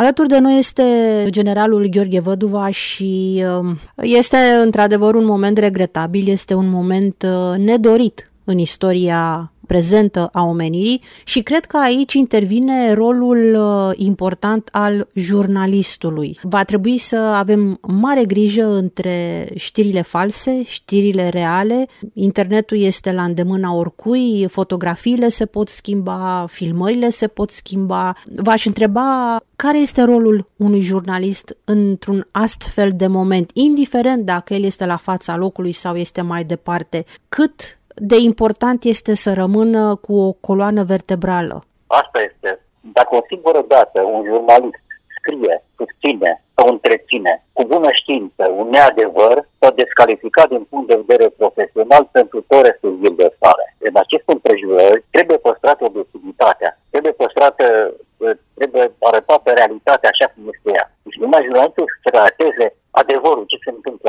Alături de noi este generalul Gheorghe Văduva și um, este într-adevăr un moment regretabil, este un moment uh, nedorit în istoria prezentă a omenirii și cred că aici intervine rolul uh, important al jurnalistului. Va trebui să avem mare grijă între știrile false, știrile reale. Internetul este la îndemâna oricui, fotografiile se pot schimba, filmările se pot schimba. V-aș întreba care este rolul unui jurnalist într-un astfel de moment, indiferent dacă el este la fața locului sau este mai departe, cât de important este să rămână cu o coloană vertebrală? Asta este. Dacă o singură dată un jurnalist scrie, susține sau întreține cu bună știință un neadevăr, s-a descalificat din punct de vedere profesional pentru tot restul zilei sale. În acest împrejurări trebuie păstrată obiectivitatea, trebuie păstrată, trebuie arătată realitatea așa cum este ea. Deci numai jurnalistul să relateze adevărul, ce se întâmplă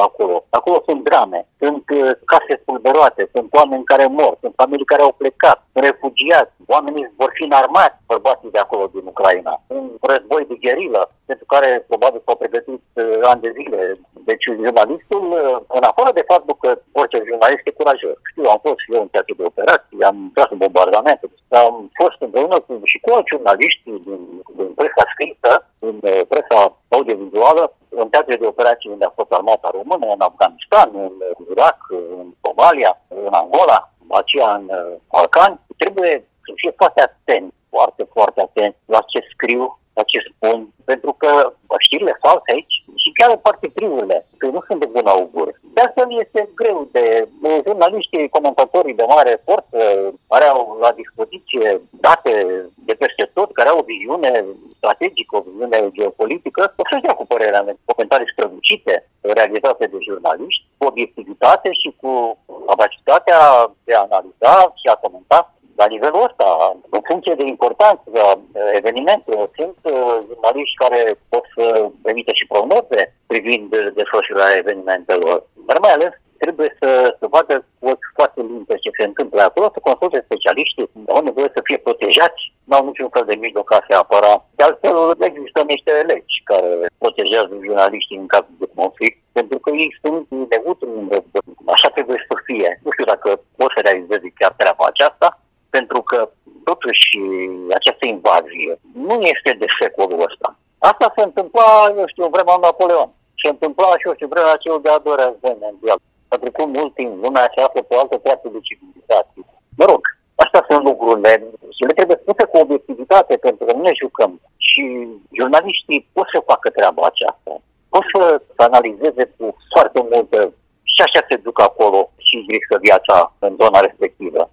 acolo. Acolo sunt drame, sunt uh, case spulberate, sunt oameni care mor, sunt familii care au plecat, sunt refugiați, oamenii vor fi înarmați, bărbații de acolo din Ucraina. Un război de gherilă, pentru care probabil s-au pregătit uh, ani de zile. Deci jurnalistul, uh, în afară de faptul că orice jurnalist e curajos. Știu, am fost și eu în teatru de operații, am intrat în bombardamente, am fost împreună cu, și cu alți jurnaliști din, din presa scrisă, din uh, presa audiovizuală, în teatre de operații unde a fost armata română, în Afganistan, în Irak, în Somalia, în Angola, aceea în uh, Balcani, trebuie să fie foarte atent, foarte, foarte atent la ce scriu, la ce spun, pentru că știrile false aici și chiar partipriurile, că nu sunt de bun augur. De asta este greu de jurnaliștii, comentatorii de mare forță, care au la dispoziție date de peste tot, care au o viziune strategică, o viziune geopolitică, o să-și dea cu părerea mea, comentarii strălucite realizate de jurnaliști, cu obiectivitate și cu capacitatea de a analiza și a comenta la nivelul ăsta, în funcție de importanță a evenimentelor, sunt uh, jurnaliști care pot să emite și prognoze privind desfășurarea evenimentelor, dar mai ales trebuie să, să vadă cu foarte limpede ce se întâmplă acolo, să consulte specialiștii, au nevoie să fie protejați, nu au niciun fel de mijloc ca să apăra. De altfel, există niște legi care protejează jurnaliștii în cazul de conflict, pentru că ei sunt neutri în război. Așa trebuie să fie. Nu știu dacă pot să realizeze chiar treaba aceasta, pentru că totuși această invazie nu este de secolul ăsta. Asta se întâmpla, eu știu, în vremea Napoleon. Se întâmpla și, eu știu, vremea celor de-a doua război mondial. A trecut mult timp, lumea se află pe o altă parte de civilizație. Mă rog, astea sunt lucrurile și le trebuie spuse cu obiectivitate, pentru că nu ne jucăm. Și jurnaliștii pot să facă treaba aceasta. Pot să analizeze cu foarte multă și așa se duc acolo și riscă viața în zona respectivă.